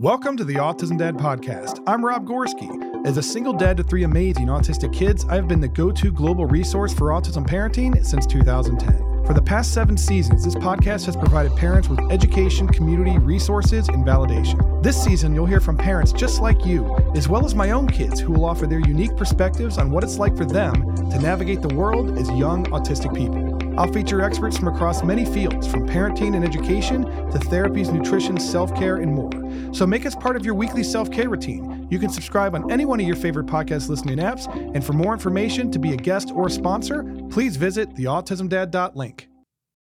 Welcome to the Autism Dad Podcast. I'm Rob Gorski. As a single dad to three amazing autistic kids, I've been the go to global resource for autism parenting since 2010. For the past seven seasons, this podcast has provided parents with education, community, resources, and validation. This season, you'll hear from parents just like you, as well as my own kids, who will offer their unique perspectives on what it's like for them to navigate the world as young autistic people. I'll feature experts from across many fields, from parenting and education to therapies, nutrition, self care, and more. So make us part of your weekly self care routine. You can subscribe on any one of your favorite podcast listening apps. And for more information, to be a guest or sponsor, please visit theautismdad.link.